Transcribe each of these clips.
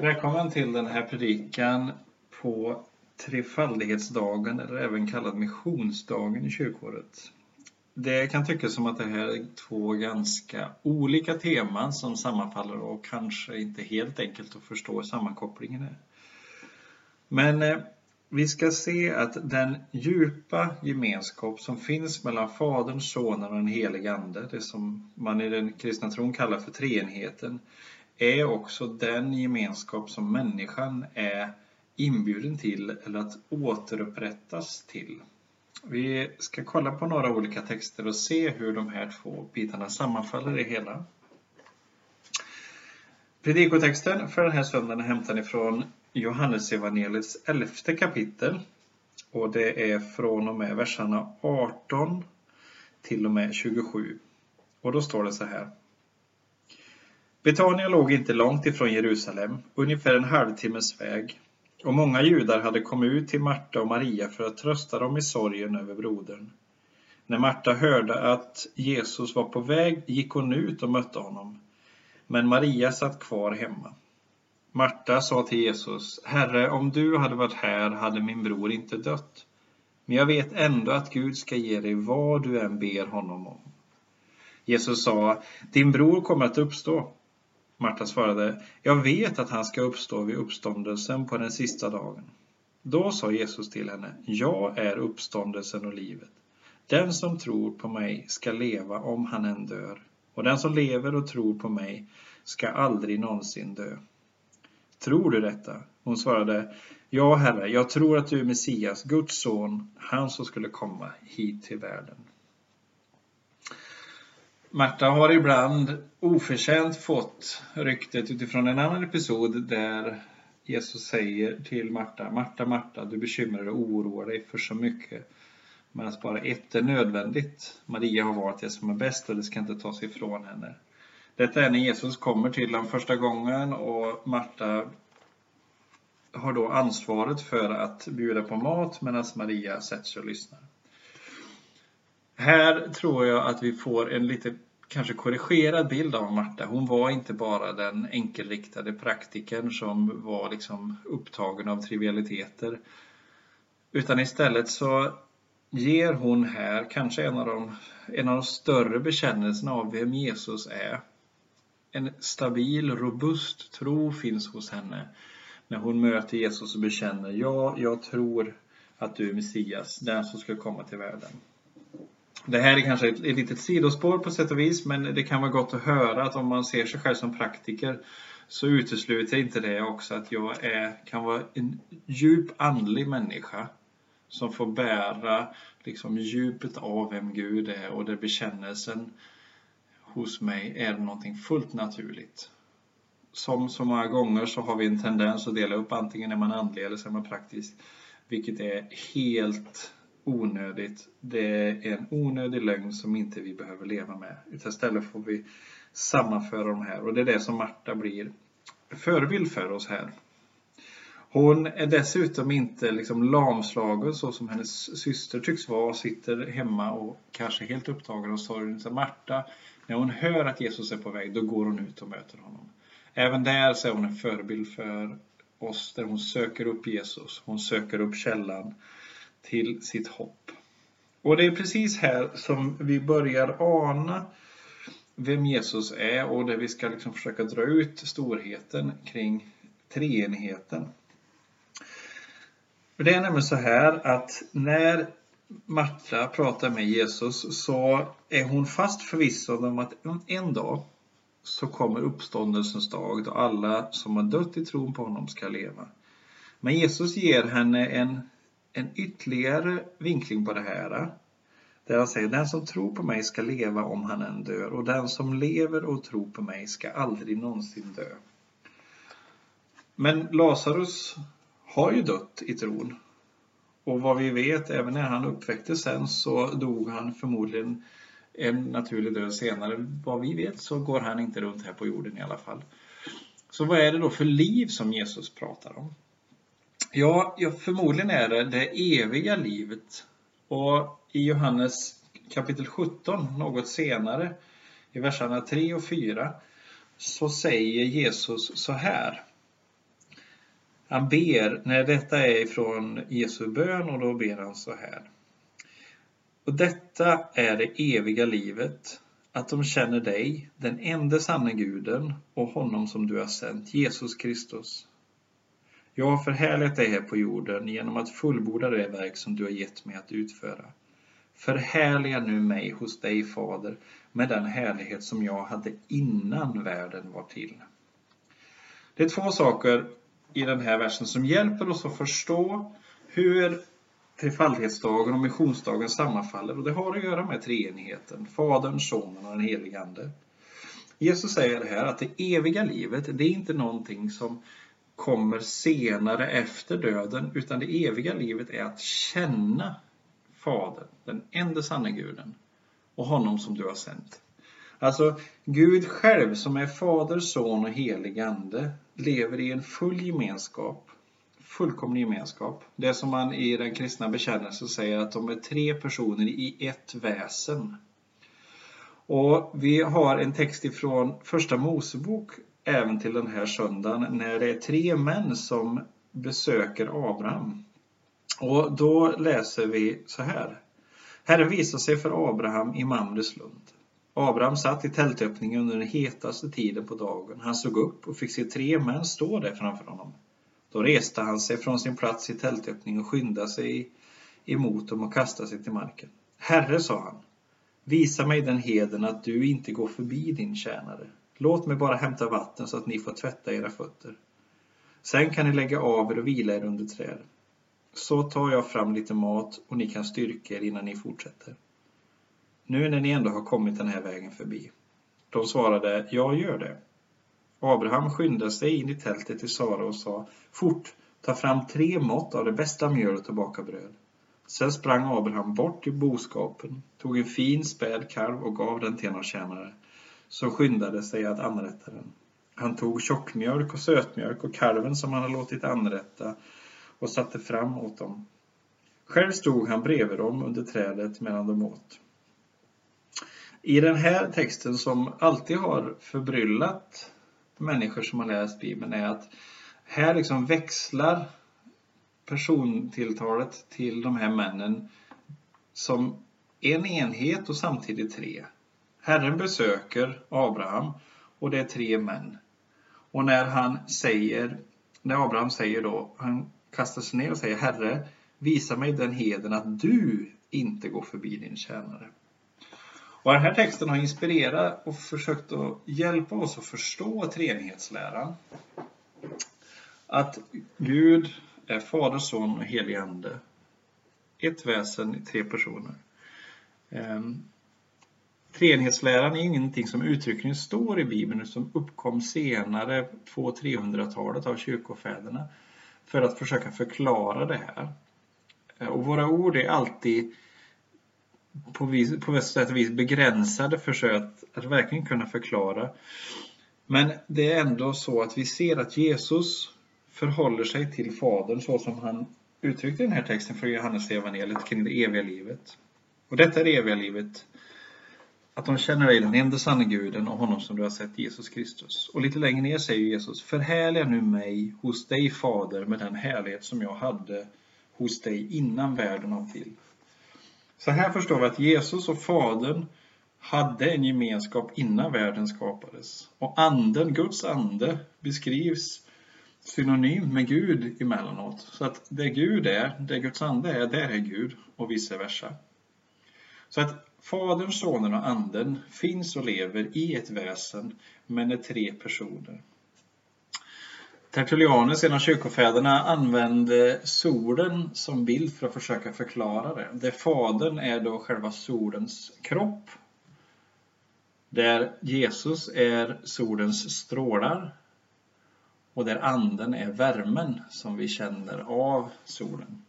Välkommen till den här predikan på trefaldighetsdagen eller även kallad missionsdagen i kyrkåret. Det kan tyckas som att det här är två ganska olika teman som sammanfaller och kanske inte helt enkelt att förstå sammankopplingen är. Men eh, vi ska se att den djupa gemenskap som finns mellan Fadern, Sonen och den helige Ande, det som man i den kristna tron kallar för treenigheten, är också den gemenskap som människan är inbjuden till eller att återupprättas till. Vi ska kolla på några olika texter och se hur de här två bitarna sammanfaller i hela. Predikotexten för den här söndagen är hämtad ifrån Johannesevangeliets elfte kapitel och det är från och med verserna 18 till och med 27. Och då står det så här. Betania låg inte långt ifrån Jerusalem, ungefär en halvtimmes väg, och många judar hade kommit ut till Marta och Maria för att trösta dem i sorgen över brodern. När Marta hörde att Jesus var på väg gick hon ut och mötte honom, men Maria satt kvar hemma. Marta sa till Jesus, Herre, om du hade varit här hade min bror inte dött. Men jag vet ändå att Gud ska ge dig vad du än ber honom om. Jesus sa, din bror kommer att uppstå. Marta svarade, jag vet att han ska uppstå vid uppståndelsen på den sista dagen. Då sa Jesus till henne, jag är uppståndelsen och livet. Den som tror på mig ska leva om han än dör, och den som lever och tror på mig ska aldrig någonsin dö. Tror du detta? Hon svarade, Ja, Herre, jag tror att du är Messias, Guds son, han som skulle komma hit till världen. Marta har ibland oförtjänt fått ryktet utifrån en annan episod där Jesus säger till Marta, Marta, Marta, du bekymrar dig och oroar dig för så mycket. Men att bara ett är nödvändigt. Maria har valt det som är bäst och det ska inte tas ifrån henne. Detta är när Jesus kommer till dem första gången och Marta har då ansvaret för att bjuda på mat medan Maria sätter sig och lyssnar. Här tror jag att vi får en lite kanske korrigerad bild av Marta. Hon var inte bara den enkelriktade praktikern som var liksom upptagen av trivialiteter. Utan istället så ger hon här kanske en av de, en av de större bekännelserna av vem Jesus är. En stabil, robust tro finns hos henne när hon möter Jesus och bekänner ja, jag tror att du är Messias, den som ska komma till världen. Det här är kanske ett, ett litet sidospår på sätt och vis, men det kan vara gott att höra att om man ser sig själv som praktiker så utesluter inte det också att jag är, kan vara en djup andlig människa som får bära liksom djupet av vem Gud är och där bekännelsen hos mig är någonting fullt naturligt. Som så många gånger så har vi en tendens att dela upp antingen är man andlig eller så är man praktisk. Vilket är helt onödigt. Det är en onödig lögn som inte vi behöver leva med. Istället får vi sammanföra de här och det är det som Marta blir förebild för oss här. Hon är dessutom inte liksom lamslagen så som hennes syster tycks vara och sitter hemma och kanske helt upptagen av sorgen. Så Marta, när hon hör att Jesus är på väg, då går hon ut och möter honom. Även där så är hon en förebild för oss där hon söker upp Jesus. Hon söker upp källan till sitt hopp. Och det är precis här som vi börjar ana vem Jesus är och där vi ska liksom försöka dra ut storheten kring treenigheten. Det är nämligen så här att när Marta pratar med Jesus så är hon fast förvissad om att en dag så kommer uppståndelsens dag då alla som har dött i tron på honom ska leva. Men Jesus ger henne en en ytterligare vinkling på det här. Där han säger, den som tror på mig ska leva om han än dör och den som lever och tror på mig ska aldrig någonsin dö. Men Lazarus har ju dött i tron. Och vad vi vet, även när han uppväcktes sen så dog han förmodligen en naturlig död senare. Vad vi vet så går han inte runt här på jorden i alla fall. Så vad är det då för liv som Jesus pratar om? Ja, ja, förmodligen är det det eviga livet. Och i Johannes kapitel 17, något senare, i verserna 3 och 4, så säger Jesus så här. Han ber, när detta är ifrån Jesu bön och då ber han så här. Och detta är det eviga livet, att de känner dig, den enda sanne guden och honom som du har sänt, Jesus Kristus. Jag har förhärligat dig här på jorden genom att fullborda det verk som du har gett mig att utföra. Förhärliga nu mig hos dig, Fader, med den härlighet som jag hade innan världen var till. Det är två saker i den här versen som hjälper oss att förstå hur trefaldighetsdagen och missionsdagen sammanfaller och det har att göra med treenigheten, Fadern, Sonen och den helige Ande. Jesus säger här att det eviga livet, det är inte någonting som kommer senare efter döden, utan det eviga livet är att känna Fadern, den enda sanna guden, och honom som du har sänt. Alltså, Gud själv som är Fader, Son och helig Ande lever i en full gemenskap, fullkomlig gemenskap. Det som man i den kristna bekännelsen säger att de är tre personer i ett väsen. Och vi har en text ifrån Första Mosebok även till den här söndagen när det är tre män som besöker Abraham. Och då läser vi så här. Herren visade sig för Abraham i Mamres lund. Abraham satt i tältöppningen under den hetaste tiden på dagen. Han såg upp och fick se tre män stå där framför honom. Då reste han sig från sin plats i tältöppningen och skyndade sig emot dem och kastade sig till marken. Herre, sa han, visa mig den heden att du inte går förbi din tjänare. Låt mig bara hämta vatten så att ni får tvätta era fötter. Sen kan ni lägga av er och vila er under träd. Så tar jag fram lite mat och ni kan styrka er innan ni fortsätter. Nu när ni ändå har kommit den här vägen förbi. De svarade, jag gör det. Abraham skyndade sig in i tältet till Sara och sa, fort, ta fram tre mått av det bästa mjölet och baka bröd. Sen sprang Abraham bort till boskapen, tog en fin späd kalv och gav den till en av tjänare, som skyndade sig att anrätta den. Han tog tjockmjölk och sötmjölk och kalven som han hade låtit anrätta och satte fram åt dem. Själv stod han bredvid dem under trädet medan de åt. I den här texten som alltid har förbryllat människor som har läst Bibeln är att här liksom växlar persontilltalet till de här männen som en enhet och samtidigt tre. Herren besöker Abraham och det är tre män. Och när han säger, när Abraham säger då, han kastar sig ner och säger Herre, visa mig den heden att du inte går förbi din tjänare. Och den här texten har inspirerat och försökt att hjälpa oss att förstå treenighetsläran. Att Gud är Fader, Son och helig Ande. Ett väsen i tre personer. Ehm, Treenighetsläran är ingenting som uttryckligen står i Bibeln som uppkom senare, på 300-talet av kyrkofäderna för att försöka förklara det här. Och våra ord är alltid på, vis, på sätt och vis begränsade försök att, att verkligen kunna förklara. Men det är ändå så att vi ser att Jesus förhåller sig till Fadern så som han uttryckte den här texten från Johannes evangeliet kring det eviga livet. Och detta är det eviga livet. Att de känner dig, den enda sanna guden och honom som du har sett, Jesus Kristus. Och lite längre ner säger Jesus, förhärliga nu mig hos dig Fader med den härlighet som jag hade hos dig innan världen var till. Så här förstår vi att Jesus och Fadern hade en gemenskap innan världen skapades. Och anden, Guds ande, beskrivs synonymt med Gud emellanåt. Så att det Gud är, det Guds ande är, där är Gud och vice versa. Så att Fadern, Sonen och Anden finns och lever i ett väsen, men är tre personer. Tertullianus, en av kyrkofäderna, använde solen som bild för att försöka förklara det. Där Fadern är då själva solens kropp. Där Jesus är solens strålar. Och där anden är värmen som vi känner av solen.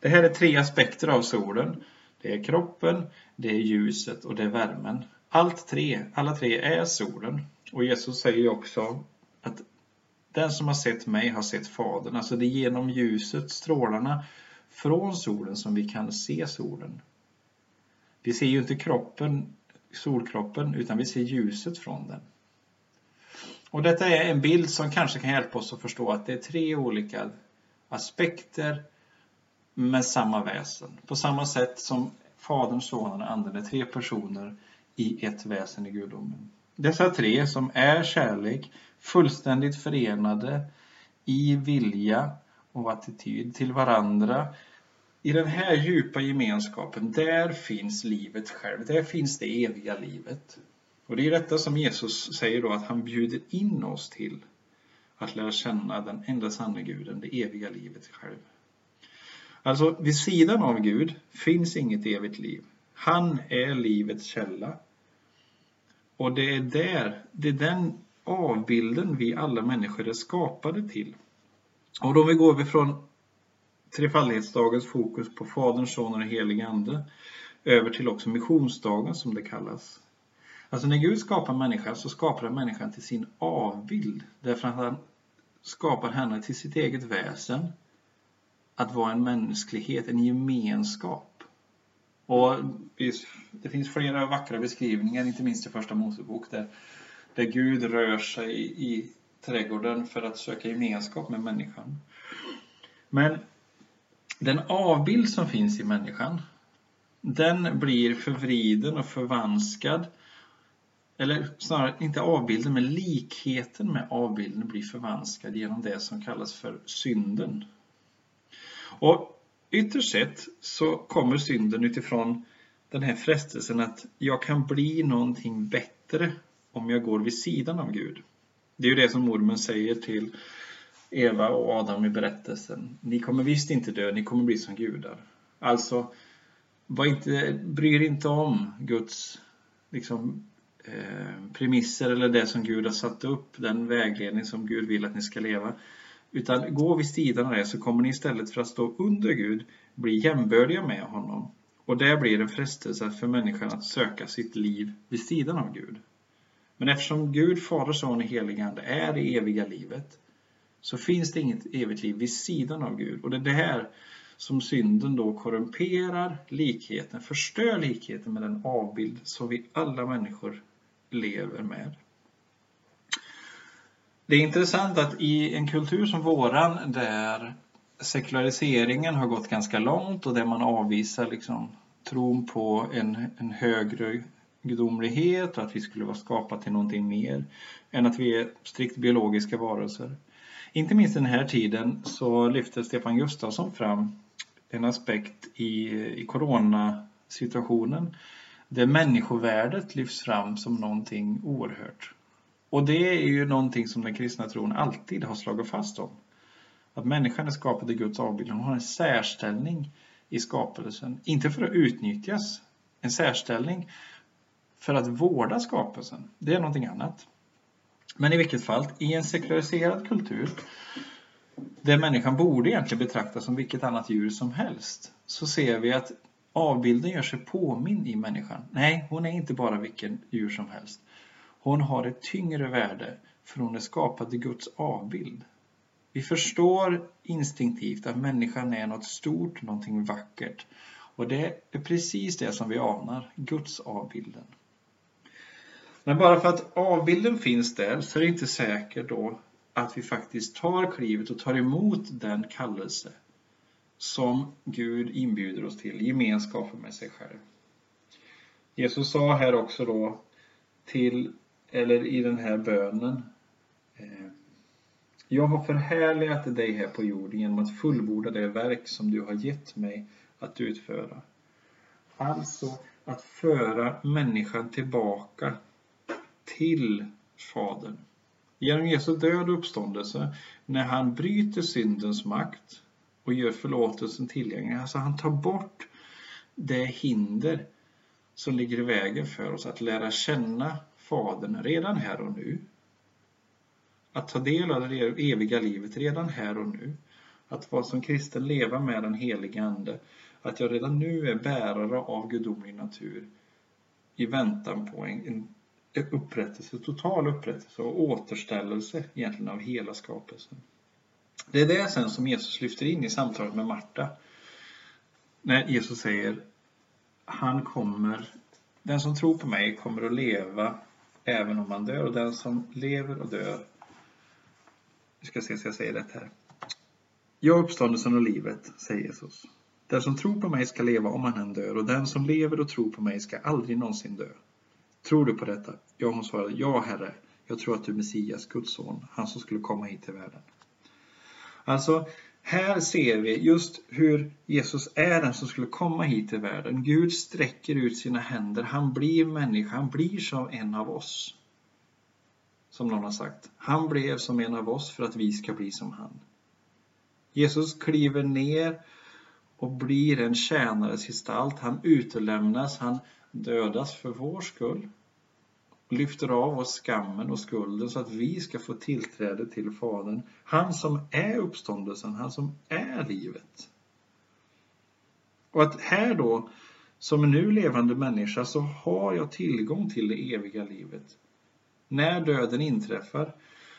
Det här är tre aspekter av solen. Det är kroppen, det är ljuset och det är värmen. Allt tre, alla tre är solen. Och Jesus säger också att den som har sett mig har sett Fadern. Alltså det är genom ljuset, strålarna från solen som vi kan se solen. Vi ser ju inte kroppen, solkroppen, utan vi ser ljuset från den. Och detta är en bild som kanske kan hjälpa oss att förstå att det är tre olika aspekter med samma väsen. På samma sätt som Fadern, Sonen och Anden är tre personer i ett väsen i gudomen. Dessa tre som är kärlek, fullständigt förenade i vilja och attityd till varandra. I den här djupa gemenskapen, där finns livet själv, där finns det eviga livet. Och det är detta som Jesus säger då att han bjuder in oss till att lära känna den enda sanna guden, det eviga livet själv. Alltså, vid sidan av Gud finns inget evigt liv. Han är livets källa. Och det är där, det är den avbilden vi alla människor är skapade till. Och då vi går vi från trefaldighetsdagens fokus på Fadern, Sonen och helig Ande över till också missionsdagen som det kallas. Alltså när Gud skapar människan så skapar han människan till sin avbild. Därför att han skapar henne till sitt eget väsen. Att vara en mänsklighet, en gemenskap. Och det finns flera vackra beskrivningar, inte minst i Första Mosebok, där, där Gud rör sig i, i trädgården för att söka gemenskap med människan. Men den avbild som finns i människan, den blir förvriden och förvanskad eller snarare inte avbilden, men likheten med avbilden blir förvanskad genom det som kallas för synden. Och ytterst sett så kommer synden utifrån den här frestelsen att jag kan bli någonting bättre om jag går vid sidan av Gud. Det är ju det som ormen säger till Eva och Adam i berättelsen. Ni kommer visst inte dö, ni kommer bli som gudar. Alltså, var inte, bry er inte om Guds liksom, Eh, premisser eller det som Gud har satt upp, den vägledning som Gud vill att ni ska leva. Utan gå vid sidan av det så kommer ni istället för att stå under Gud bli jämbördiga med honom. Och det blir en frestelse för människan att söka sitt liv vid sidan av Gud. Men eftersom Gud, Fader, Son och Helig Ande är det eviga livet så finns det inget evigt liv vid sidan av Gud. Och det är det här som synden då korrumperar likheten, förstör likheten med den avbild som vi alla människor lever med. Det är intressant att i en kultur som våran där sekulariseringen har gått ganska långt och där man avvisar liksom tron på en, en högre gudomlighet och att vi skulle vara skapade till någonting mer än att vi är strikt biologiska varelser. Inte minst den här tiden så lyfte Stefan Gustafsson fram en aspekt i, i coronasituationen där människovärdet lyfts fram som någonting oerhört. Och det är ju någonting som den kristna tron alltid har slagit fast om. Att människan är skapad i Guds avbild. Hon har en särställning i skapelsen. Inte för att utnyttjas, en särställning för att vårda skapelsen. Det är någonting annat. Men i vilket fall, i en sekulariserad kultur där människan borde egentligen betraktas som vilket annat djur som helst så ser vi att Avbilden gör sig påminn i människan. Nej, hon är inte bara vilken djur som helst. Hon har ett tyngre värde för hon är skapad i Guds avbild. Vi förstår instinktivt att människan är något stort, någonting vackert. Och det är precis det som vi anar, Guds avbilden. Men bara för att avbilden finns där så är det inte säkert då att vi faktiskt tar klivet och tar emot den kallelse som Gud inbjuder oss till, gemenskapen med sig själv. Jesus sa här också då till, eller i den här bönen, eh, jag har förhärligat dig här på jorden genom att fullborda det verk som du har gett mig att utföra. Alltså att föra människan tillbaka till Fadern. Genom Jesu död och uppståndelse, när han bryter syndens makt och gör förlåtelsen tillgänglig. Alltså han tar bort det hinder som ligger i vägen för oss att lära känna Fadern redan här och nu. Att ta del av det eviga livet redan här och nu. Att vara som kristen leva med den helige Ande. Att jag redan nu är bärare av gudomlig natur i väntan på en, en upprättelse, total upprättelse och återställelse egentligen av hela skapelsen. Det är det sen som Jesus lyfter in i samtalet med Marta. När Jesus säger han kommer, den som tror på mig kommer att leva även om man dör och den som lever och dör. Vi ska se så jag säger rätt här. Jag är uppståndelsen och livet, säger Jesus. Den som tror på mig ska leva om han än dör och den som lever och tror på mig ska aldrig någonsin dö. Tror du på detta? Ja, hon svarade, ja herre, jag tror att du är Messias, Guds son, han som skulle komma hit till världen. Alltså, här ser vi just hur Jesus är den som skulle komma hit till världen. Gud sträcker ut sina händer, han blir människa, han blir som en av oss. Som någon har sagt. Han blev som en av oss för att vi ska bli som han. Jesus kliver ner och blir en tjänares gestalt. Han utelämnas, han dödas för vår skull lyfter av oss skammen och skulden så att vi ska få tillträde till Fadern. Han som är uppståndelsen, han som är livet. Och att här då, som en nu levande människa, så har jag tillgång till det eviga livet. När döden inträffar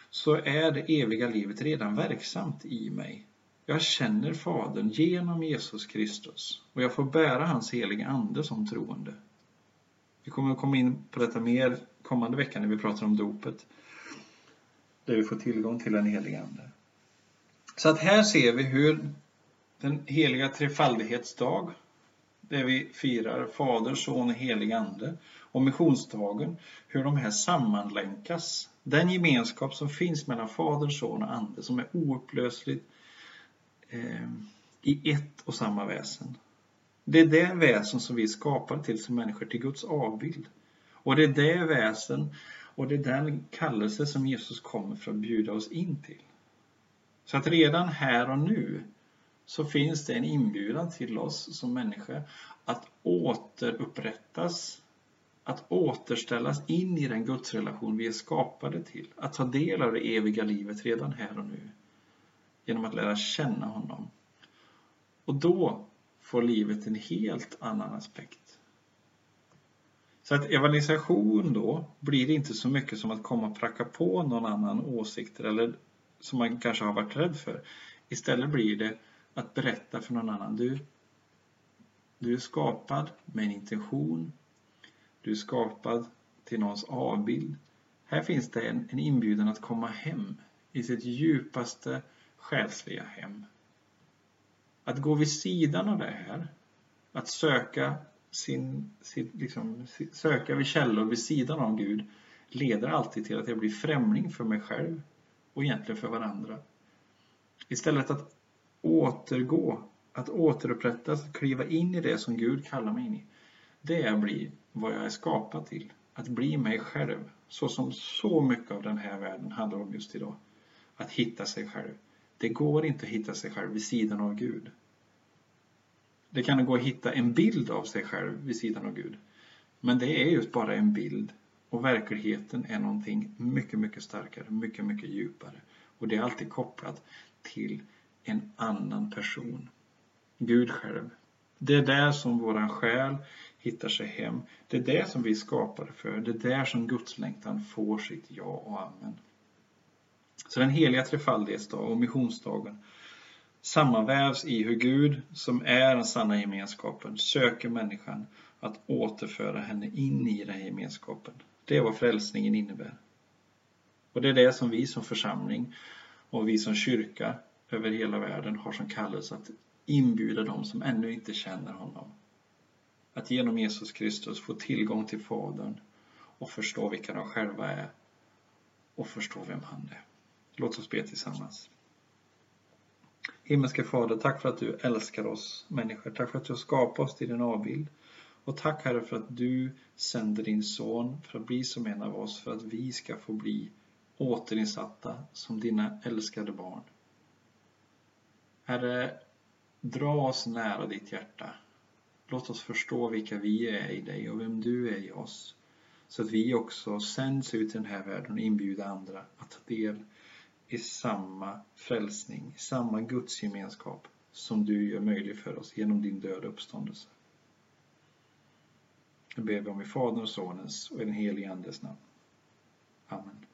så är det eviga livet redan verksamt i mig. Jag känner Fadern genom Jesus Kristus och jag får bära hans heliga Ande som troende. Vi kommer att komma in på detta mer kommande vecka när vi pratar om dopet. Där vi får tillgång till den helige Ande. Så att här ser vi hur den heliga trefaldighetsdag, där vi firar Fader, Son och helig Ande, och missionsdagen, hur de här sammanlänkas. Den gemenskap som finns mellan Fader, Son och Ande som är oupplösligt eh, i ett och samma väsen. Det är det väsen som vi skapar till som människor, till Guds avbild. Och det är det väsen och det är den kallelse som Jesus kommer för att bjuda oss in till. Så att redan här och nu så finns det en inbjudan till oss som människor att återupprättas, att återställas in i den gudsrelation vi är skapade till, att ta del av det eviga livet redan här och nu genom att lära känna honom. Och då får livet en helt annan aspekt. Så att evangelisation då blir inte så mycket som att komma och pracka på någon annan åsikter eller som man kanske har varit rädd för. Istället blir det att berätta för någon annan. Du, du är skapad med en intention. Du är skapad till någons avbild. Här finns det en, en inbjudan att komma hem i sitt djupaste själsliga hem. Att gå vid sidan av det här, att söka, sin, sin, liksom, söka vid källor vid sidan av Gud leder alltid till att jag blir främling för mig själv och egentligen för varandra. Istället att återgå, att återupprättas, kliva in i det som Gud kallar mig in i. Det är att bli vad jag är skapad till. Att bli mig själv, så som så mycket av den här världen handlar om just idag. Att hitta sig själv. Det går inte att hitta sig själv vid sidan av Gud. Det kan gå att hitta en bild av sig själv vid sidan av Gud. Men det är just bara en bild och verkligheten är någonting mycket, mycket starkare, mycket, mycket djupare. Och det är alltid kopplat till en annan person. Gud själv. Det är där som våran själ hittar sig hem. Det är det som vi är skapade för. Det är där som gudslängtan får sitt ja och amen. Så den heliga trefaldighetsdag och missionsdagen sammanvävs i hur Gud, som är den sanna gemenskapen, söker människan att återföra henne in i den gemenskapen. Det är vad frälsningen innebär. Och det är det som vi som församling och vi som kyrka över hela världen har som kallelse att inbjuda dem som ännu inte känner honom. Att genom Jesus Kristus få tillgång till Fadern och förstå vilka de själva är och förstå vem han är. Låt oss be tillsammans. Himmelske Fader, tack för att du älskar oss människor. Tack för att du har skapat oss till din avbild. Och tack Herre för att du sänder din son för att bli som en av oss, för att vi ska få bli återinsatta som dina älskade barn. Herre, dra oss nära ditt hjärta. Låt oss förstå vilka vi är i dig och vem du är i oss. Så att vi också sänds ut i den här världen och inbjuder andra att ta del i samma frälsning, i samma gudsgemenskap som du gör möjlig för oss genom din död och uppståndelse. Det ber vi om i Faderns, Sonens och den helige Andes namn. Amen.